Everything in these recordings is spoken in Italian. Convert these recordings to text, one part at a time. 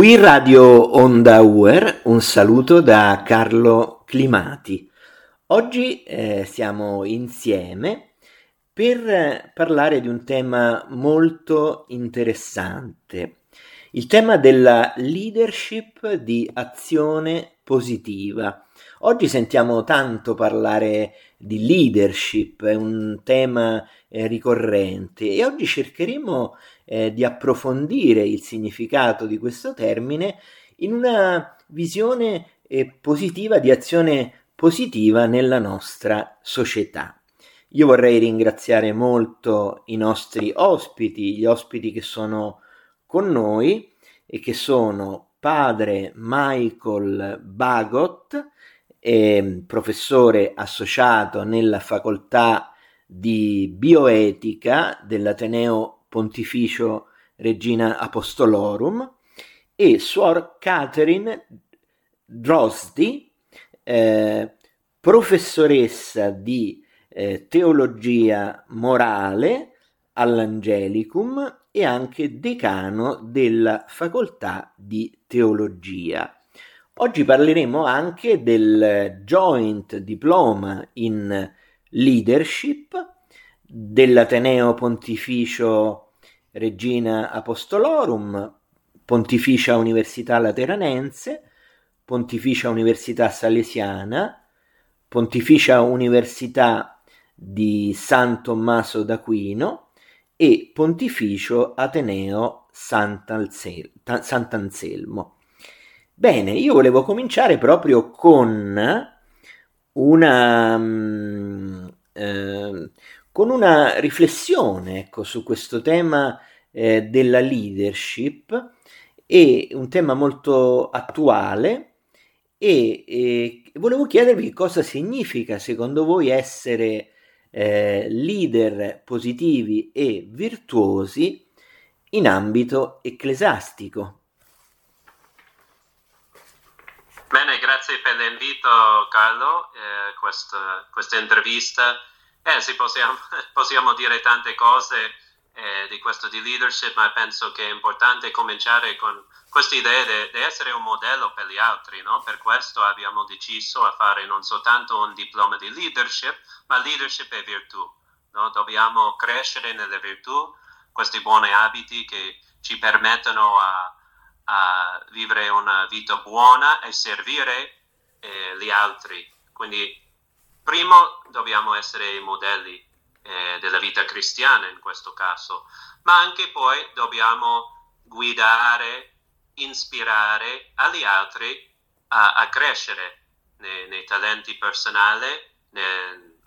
Qui Radio Onda Uer, un saluto da Carlo Climati. Oggi eh, siamo insieme per parlare di un tema molto interessante, il tema della leadership di azione positiva. Oggi sentiamo tanto parlare di leadership, è un tema eh, ricorrente e oggi cercheremo eh, di approfondire il significato di questo termine in una visione eh, positiva di azione positiva nella nostra società. Io vorrei ringraziare molto i nostri ospiti, gli ospiti che sono con noi e che sono padre Michael Bagot, eh, professore associato nella facoltà di bioetica dell'Ateneo Pontificio Regina Apostolorum e Suor Catherine Drosdi, eh, professoressa di eh, teologia morale all'Angelicum e anche decano della facoltà di teologia. Oggi parleremo anche del Joint Diploma in Leadership dell'Ateneo Pontificio Regina Apostolorum, Pontificia Università Lateranense, Pontificia Università Salesiana, Pontificia Università di San Tommaso d'Aquino e Pontificio Ateneo Sant'Anselmo. Bene, io volevo cominciare proprio con una, mm, con una riflessione ecco, su questo tema eh, della leadership e un tema molto attuale e, e volevo chiedervi cosa significa secondo voi essere eh, leader positivi e virtuosi in ambito ecclesiastico. Bene, grazie per l'invito Carlo, eh, questa, questa, intervista. Eh, sì, possiamo, possiamo, dire tante cose eh, di questo di leadership, ma penso che è importante cominciare con questa idea di essere un modello per gli altri. No? Per questo abbiamo deciso a fare non soltanto un diploma di leadership, ma leadership è virtù. No? Dobbiamo crescere nelle virtù, questi buoni abiti che ci permettono a a vivere una vita buona e servire eh, gli altri. Quindi, primo, dobbiamo essere i modelli eh, della vita cristiana in questo caso, ma anche poi dobbiamo guidare, ispirare agli altri a, a crescere nei, nei, talenti personali, nel,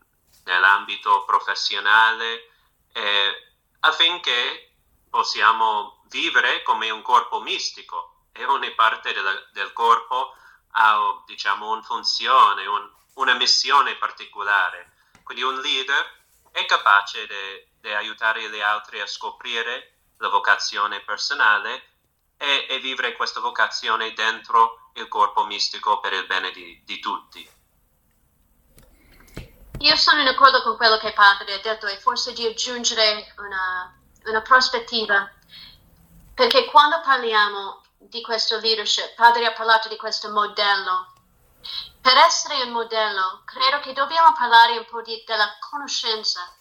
nell'ambito professionale, eh, affinché possiamo vivere come un corpo mistico. E ogni parte della, del corpo ha diciamo una funzione, un, una missione particolare. Quindi un leader è capace di aiutare gli altri a scoprire la vocazione personale e, e, vivere questa vocazione dentro il corpo mistico per il bene di, di tutti. Io sono in accordo con quello che padre ha detto e forse di aggiungere una, una prospettiva perché quando parliamo di questo leadership, Padre ha parlato di questo modello. Per essere un modello, credo che dobbiamo parlare un po' di, della conoscenza.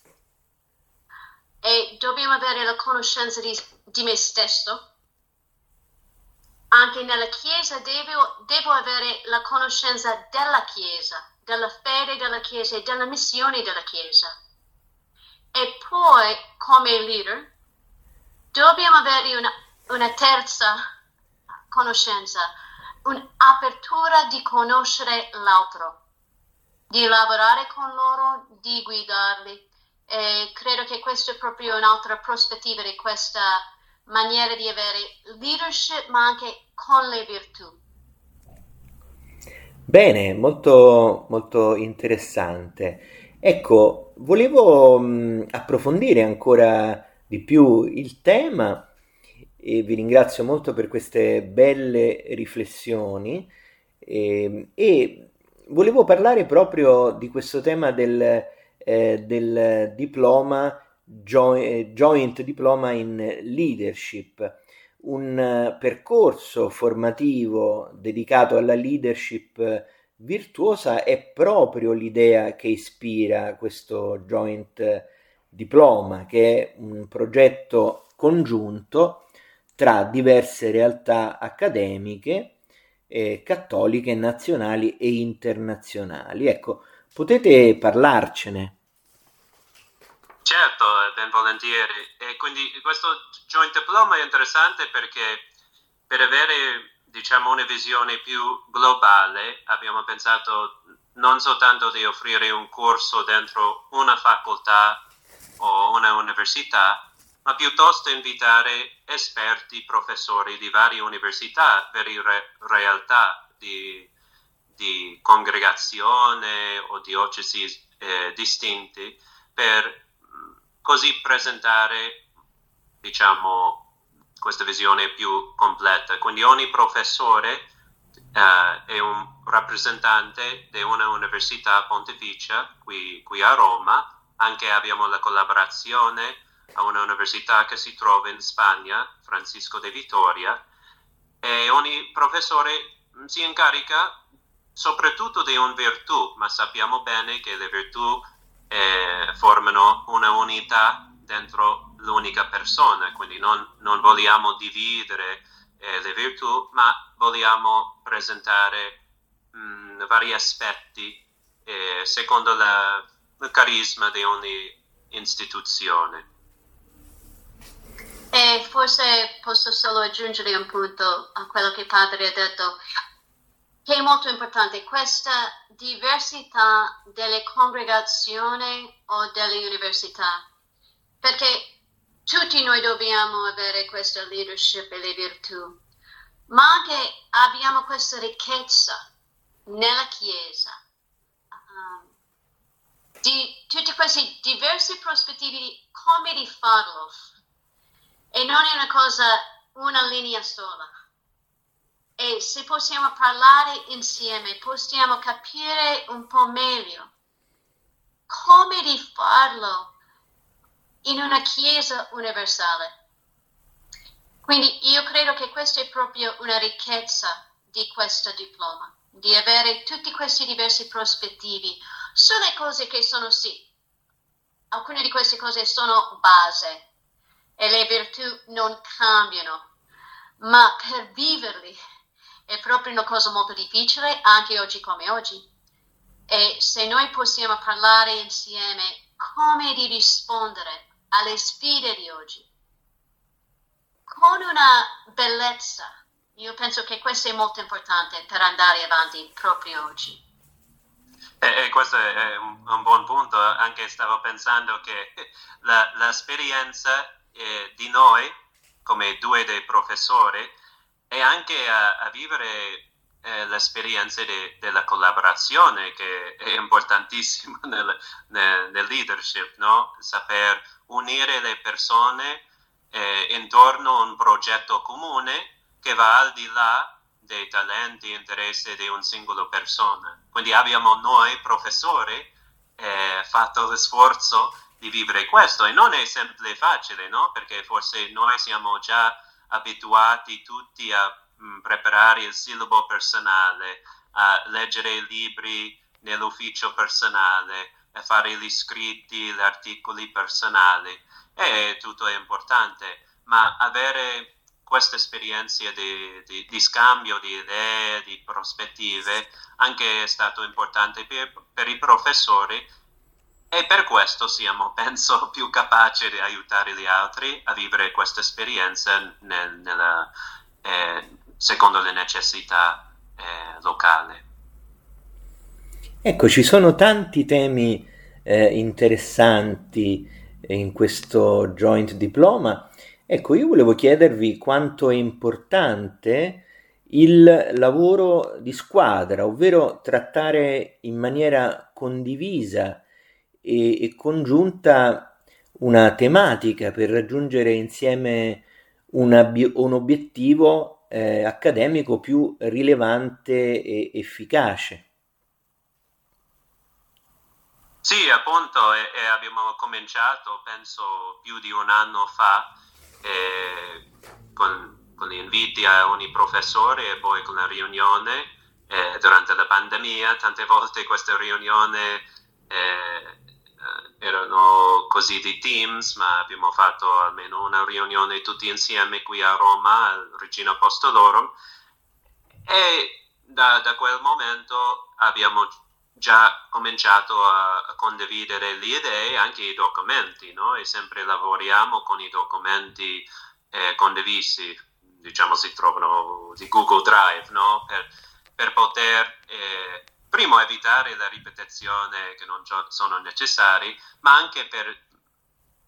E dobbiamo avere la conoscenza di, di me stesso. Anche nella Chiesa devo, devo avere la conoscenza della Chiesa, della fede della Chiesa e della missione della Chiesa. E poi, come leader, dobbiamo avere una, una terza conoscenza, un'apertura di conoscere l'altro, di lavorare con loro, di guidarli. E credo che questa è proprio un'altra prospettiva di questa maniera di avere leadership, ma anche con le virtù. Bene, molto, molto interessante. Ecco, volevo mh, approfondire ancora di più il tema e vi ringrazio molto per queste belle riflessioni. E, ehm, e volevo parlare proprio di questo tema del, eh, del diploma joint, joint diploma in leadership. Un percorso formativo dedicato alla leadership virtuosa è proprio l'idea che ispira questo joint diploma, che è un progetto congiunto tra diverse realtà accademiche eh, cattoliche nazionali e internazionali. Ecco, potete parlarcene? Certo, ben volentieri. E quindi questo joint diploma è interessante perché per avere diciamo, una visione più globale abbiamo pensato non soltanto di offrire un corso dentro una facoltà o una università, ma piuttosto invitare esperti, professori di varie università, varie re- realtà di, di, congregazione o diocesi eh, distinti, per così presentare, diciamo, questa visione più completa. Quindi ogni professore eh, è un rappresentante di una università pontificia qui, qui a Roma, anche abbiamo la collaborazione a una università che si trova in Spagna, Francisco de Vitoria, e ogni professore si incarica soprattutto di un virtù, ma sappiamo bene che le virtù eh, formano una unità dentro l'unica persona, quindi non, non vogliamo dividere eh, le virtù, ma vogliamo presentare mh, vari aspetti eh, secondo la, il carisma di ogni istituzione. E forse posso solo aggiungere un punto a quello che padre ha detto, che è molto importante, questa diversità delle congregazioni o delle università, perché tutti noi dobbiamo avere questa leadership e le virtù, ma anche abbiamo questa ricchezza nella Chiesa um, di tutti questi diversi prospettivi di come di farlo e non è una cosa, una linea sola. E se possiamo parlare insieme, possiamo capire un po' meglio come di farlo in una Chiesa universale. Quindi io credo che questa è proprio una ricchezza di questo diploma, di avere tutti questi diversi prospettivi sulle cose che sono sì. Alcune di queste cose sono base, e le virtù non cambiano, ma per viverli è proprio una cosa molto difficile anche oggi come oggi. E se noi possiamo parlare insieme come di rispondere alle sfide di oggi, con una bellezza, io penso che questo è molto importante per andare avanti proprio oggi. E, e questo è un, un, buon punto, anche stavo pensando che la, l'esperienza eh, di noi, come due dei professori, e anche a, a vivere eh, l'esperienza de, della collaborazione, che è importantissima nel, nel, nel leadership, no? saper unire le persone eh, intorno a un progetto comune che va al di là dei talenti e interessi di una singola persona. Quindi abbiamo noi professori eh, fatto lo sforzo di vivere questo e non è sempre facile, no? Perché forse noi siamo già abituati tutti a mh, mm, preparare il silabo personale, a leggere i libri nell'ufficio personale, a fare gli scritti, gli articoli personali e tutto è importante, ma avere questa esperienza di, di, di, scambio di idee, di prospettive, anche è stato importante per, per i professori e per questo siamo, penso, più capaci di aiutare gli altri a vivere questa esperienza nel, nella, eh, secondo le necessità eh, locali. Ecco, ci sono tanti temi eh, interessanti in questo joint diploma. Ecco, io volevo chiedervi quanto è importante il lavoro di squadra, ovvero trattare in maniera condivisa e, e congiunta una tematica per raggiungere insieme una, un obiettivo eh, accademico più rilevante e efficace. Sì, appunto, e, e abbiamo cominciato, penso, più di un anno fa eh, con, con gli inviti a ogni professore e poi con la riunione eh, durante la pandemia. Tante volte queste riunioni eh, erano così di Teams, ma abbiamo fatto almeno una riunione tutti insieme qui a Roma, al Regina Apostolorum, e da, da quel momento abbiamo già cominciato a, a, condividere le idee, anche i documenti, no? e sempre lavoriamo con i documenti eh, condivisi, diciamo si trovano di Google Drive, no? per, per, poter eh, primo evitare la ripetizione che non sono necessari, ma anche per,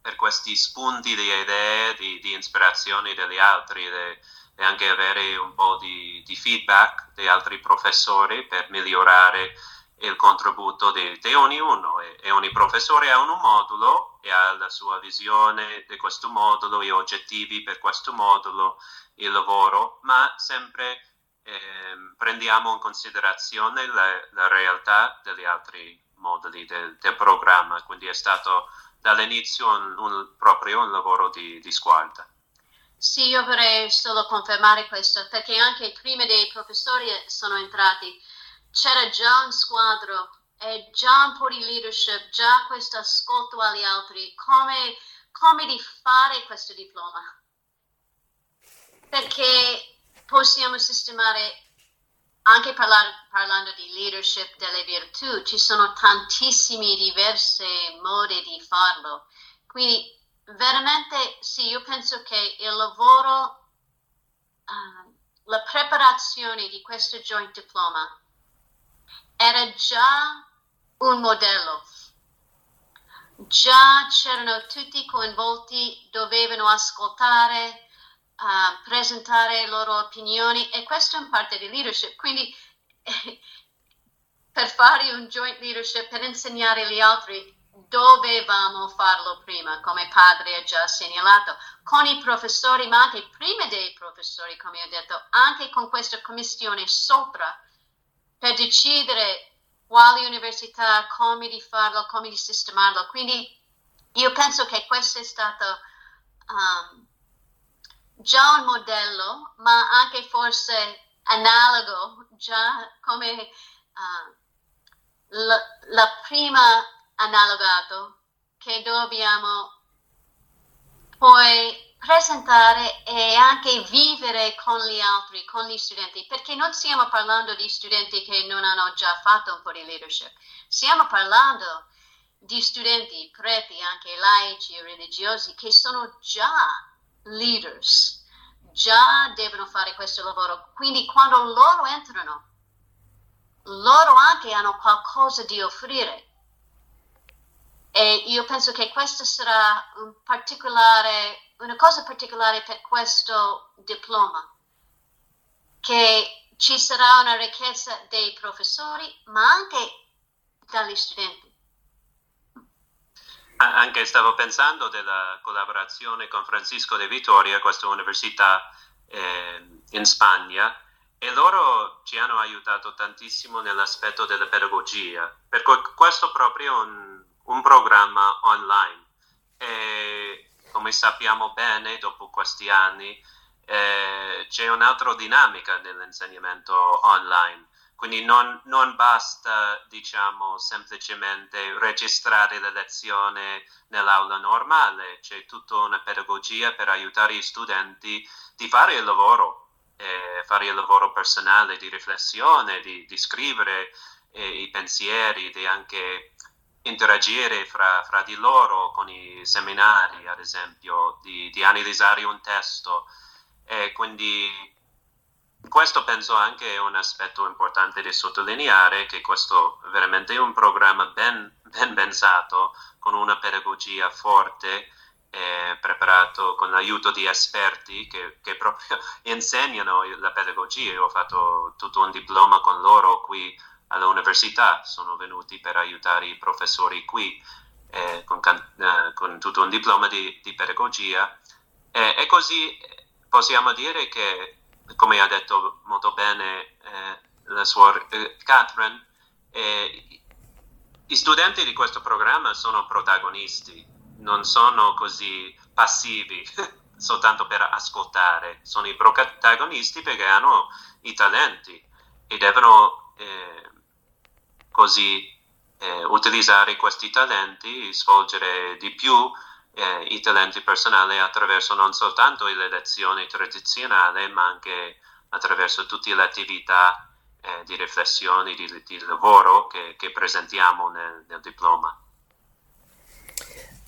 per questi spunti di idee, di, di ispirazione degli altri. De, e anche avere un po' di, di, feedback di altri professori per migliorare il contributo di, di ognuno e, e, ogni professore ha un modulo e ha la sua visione di questo modulo, gli oggettivi per questo modulo, il lavoro, ma sempre eh, prendiamo in considerazione la, la, realtà degli altri moduli del, del, programma, quindi è stato dall'inizio un, un, proprio un lavoro di, di squadra. Sì, io vorrei solo confermare questo, perché anche prima dei professori sono entrati, c'era già un squadro e già un po' di leadership, già questo ascolto agli altri, come, come di fare questo diploma. Perché possiamo sistemare, anche parlar, parlando di leadership delle virtù, ci sono tantissimi diversi modi di farlo. Quindi veramente sì, io penso che il lavoro, uh, la preparazione di questo joint diploma era già un modello. Già c'erano tutti coinvolti, dovevano ascoltare, uh, presentare le loro opinioni e questo è in parte di leadership. Quindi per fare un joint leadership, per insegnare agli altri, dovevamo farlo prima, come padre ha già segnalato, con i professori, ma anche prima dei professori, come ho detto, anche con questa commissione sopra, per decidere quali università, come di farlo, come di sistemarlo. Quindi io penso che questo è stato um, già un modello, ma anche forse analogo, già come uh, la, prima analogato che dobbiamo poi presentare e anche vivere con gli altri, con gli studenti, perché non stiamo parlando di studenti che non hanno già fatto un po' di leadership, stiamo parlando di studenti preti, anche laici e religiosi, che sono già leaders, già devono fare questo lavoro. Quindi quando loro entrano, loro anche hanno qualcosa di offrire e io penso che questa sarà un una cosa particolare per questo diploma, che ci sarà una ricchezza dei professori, ma anche dagli studenti. Anche stavo pensando della collaborazione con Francisco de Vitoria, questa università eh, in Spagna, e loro ci hanno aiutato tantissimo nell'aspetto della pedagogia, perché questo proprio un un programma online. E come sappiamo bene dopo questi anni eh, c'è un'altra dinamica nell'insegnamento online quindi non, non, basta diciamo semplicemente registrare la lezione nell'aula normale c'è tutta una pedagogia per aiutare gli studenti di fare il lavoro eh, fare il lavoro personale di riflessione di, di scrivere eh, i pensieri di anche interagire fra, fra, di loro con i seminari, ad esempio, di, di analizzare un testo. E quindi questo penso anche è un aspetto importante da sottolineare, che questo è veramente un programma ben, ben pensato, con una pedagogia forte, eh, preparato con l'aiuto di esperti che, che proprio insegnano la pedagogia. Io ho fatto tutto un diploma con loro qui all'università, sono venuti per aiutare i professori qui eh, con, eh, con, tutto un diploma di, di pedagogia eh, e così possiamo dire che, come ha detto molto bene eh, la sua eh, Catherine, eh, i studenti di questo programma sono protagonisti, non sono così passivi soltanto per ascoltare, sono i protagonisti perché hanno i talenti e devono eh, così eh, utilizzare questi talenti, svolgere di più eh, i talenti personali attraverso non soltanto le lezioni tradizionali, ma anche attraverso tutte le attività eh, di riflessione, di, di lavoro che, che presentiamo nel, nel, diploma.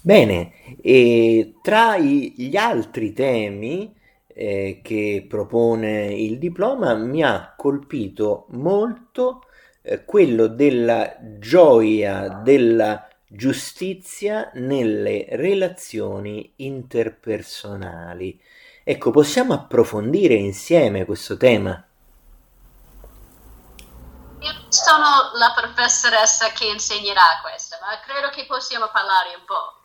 Bene, e tra gli altri temi eh, che propone il diploma mi ha colpito molto eh, quello della gioia della giustizia nelle relazioni interpersonali. Ecco, possiamo approfondire insieme questo tema? Io sono la professoressa che insegnerà questo, ma credo che possiamo parlare un po'.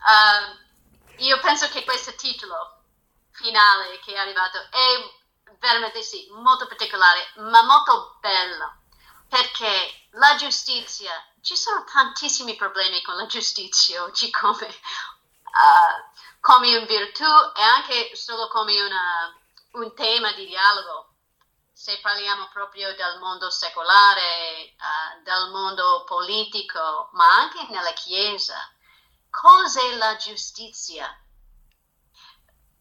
Uh, io penso che questo titolo finale che è arrivato è veramente sì, molto particolare, ma molto bello, perché la giustizia, ci sono tantissimi problemi con la giustizia oggi come, uh, come una virtù e anche solo come una, un tema di dialogo se parliamo proprio del mondo secolare, uh, del mondo politico, ma anche nella Chiesa. Cos'è la giustizia?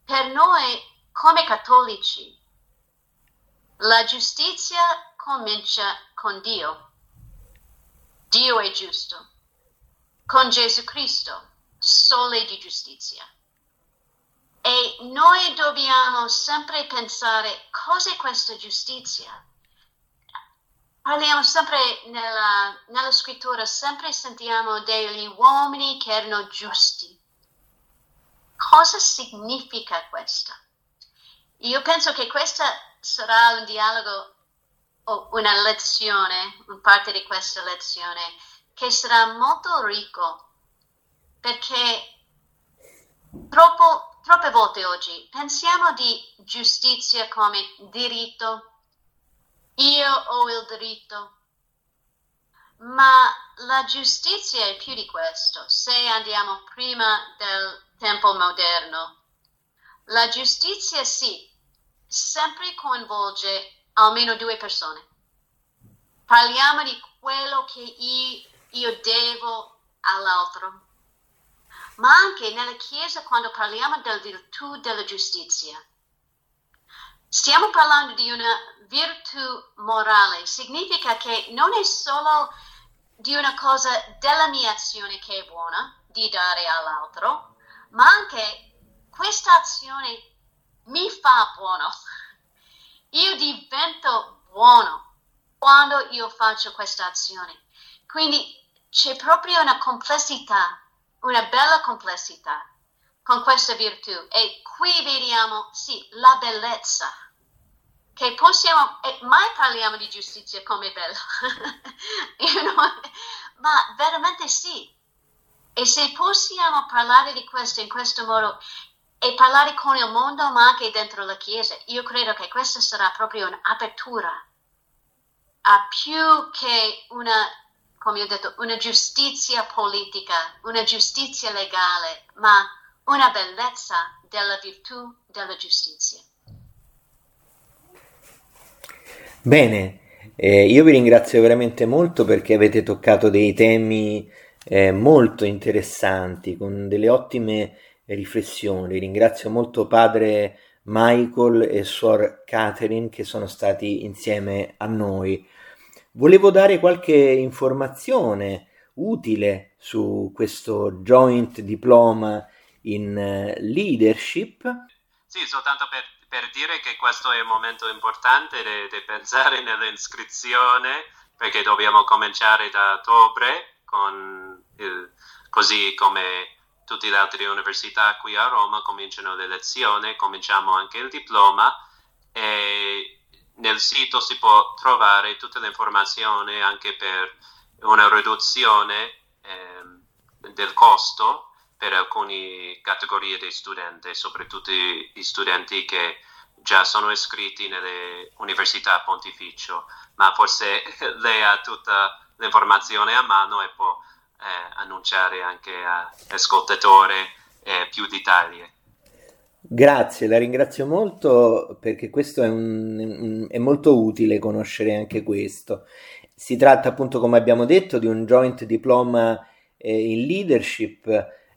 Per noi come cattolici, la giustizia comincia con Dio. Dio è giusto. Con Gesù Cristo, sole di giustizia. E noi dobbiamo sempre pensare cos'è questa giustizia. Parliamo sempre nella, nella scrittura, sempre sentiamo degli uomini che erano giusti. Cosa significa questo? Io penso che questo sarà un dialogo una lezione, parte di questa lezione, che sarà molto ricco perché troppo troppe volte oggi pensiamo di giustizia come diritto, io ho il diritto, ma la giustizia è più di questo. Se andiamo prima del tempo moderno, la giustizia sì, sempre coinvolge almeno due persone. Parliamo di quello che io, io devo all'altro ma anche nella Chiesa quando parliamo della virtù della giustizia. Stiamo parlando di una virtù morale, significa che non è solo di una cosa della mia azione che è buona, di dare all'altro, ma anche questa azione mi fa buono. Io divento buono quando io faccio questa azione. Quindi c'è proprio una complessità una bella complessità con questa virtù e qui vediamo, sì, la bellezza che possiamo, e mai parliamo di giustizia come bella, ma veramente sì. E se possiamo parlare di questo in questo modo e parlare con il mondo, ma anche dentro la Chiesa, io credo che questa sarà proprio un'apertura a più che una come ho detto, una giustizia politica, una giustizia legale, ma una bellezza della virtù della giustizia. Bene, eh, io vi ringrazio veramente molto perché avete toccato dei temi eh, molto interessanti, con delle ottime riflessioni. Ringrazio molto padre Michael e suor Catherine che sono stati insieme a noi. Volevo dare qualche informazione utile su questo joint diploma in eh, leadership. Sì, soltanto per, per dire che questo è un momento importante di pensare nell'iscrizione perché dobbiamo cominciare da ottobre con il, così come tutte le altre università qui a Roma cominciano le lezioni, cominciamo anche il diploma e nel sito si può trovare tutte le informazioni anche per una riduzione eh, del costo per alcune categorie di studenti, soprattutto gli studenti che già sono iscritti nelle università pontificio, ma forse lei ha tutta l'informazione a mano e può annunciare anche all'ascoltatore eh, più dettagli. Grazie, la ringrazio molto perché questo è, un, è, molto utile conoscere anche questo. Si tratta appunto, come abbiamo detto, di un joint diploma eh, in leadership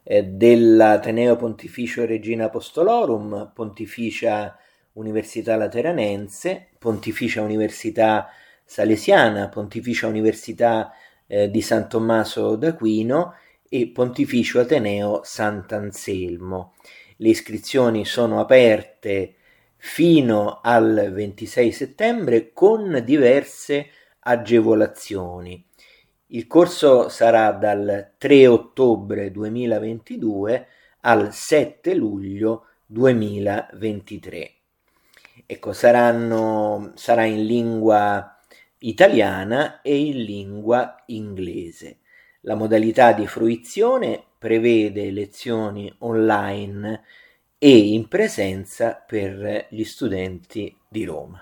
eh, dell'Ateneo Pontificio Regina Apostolorum, Pontificia Università Lateranense, Pontificia Università Salesiana, Pontificia Università eh, di San Tommaso d'Aquino e Pontificio Ateneo Sant'Anselmo. Le iscrizioni sono aperte fino al 26 settembre con diverse agevolazioni. Il corso sarà dal 3 ottobre 2022 al 7 luglio 2023. Ecco, saranno, sarà in lingua italiana e in lingua inglese. La modalità di fruizione prevede lezioni online e in presenza per gli studenti di Roma.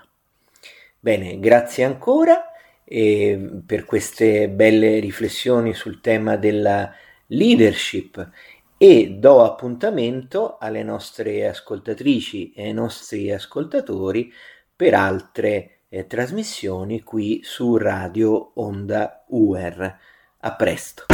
Bene, grazie ancora per queste belle riflessioni sul tema della leadership e do appuntamento alle nostre ascoltatrici e ai nostri ascoltatori per altre eh, trasmissioni qui su Radio Onda UR. A presto.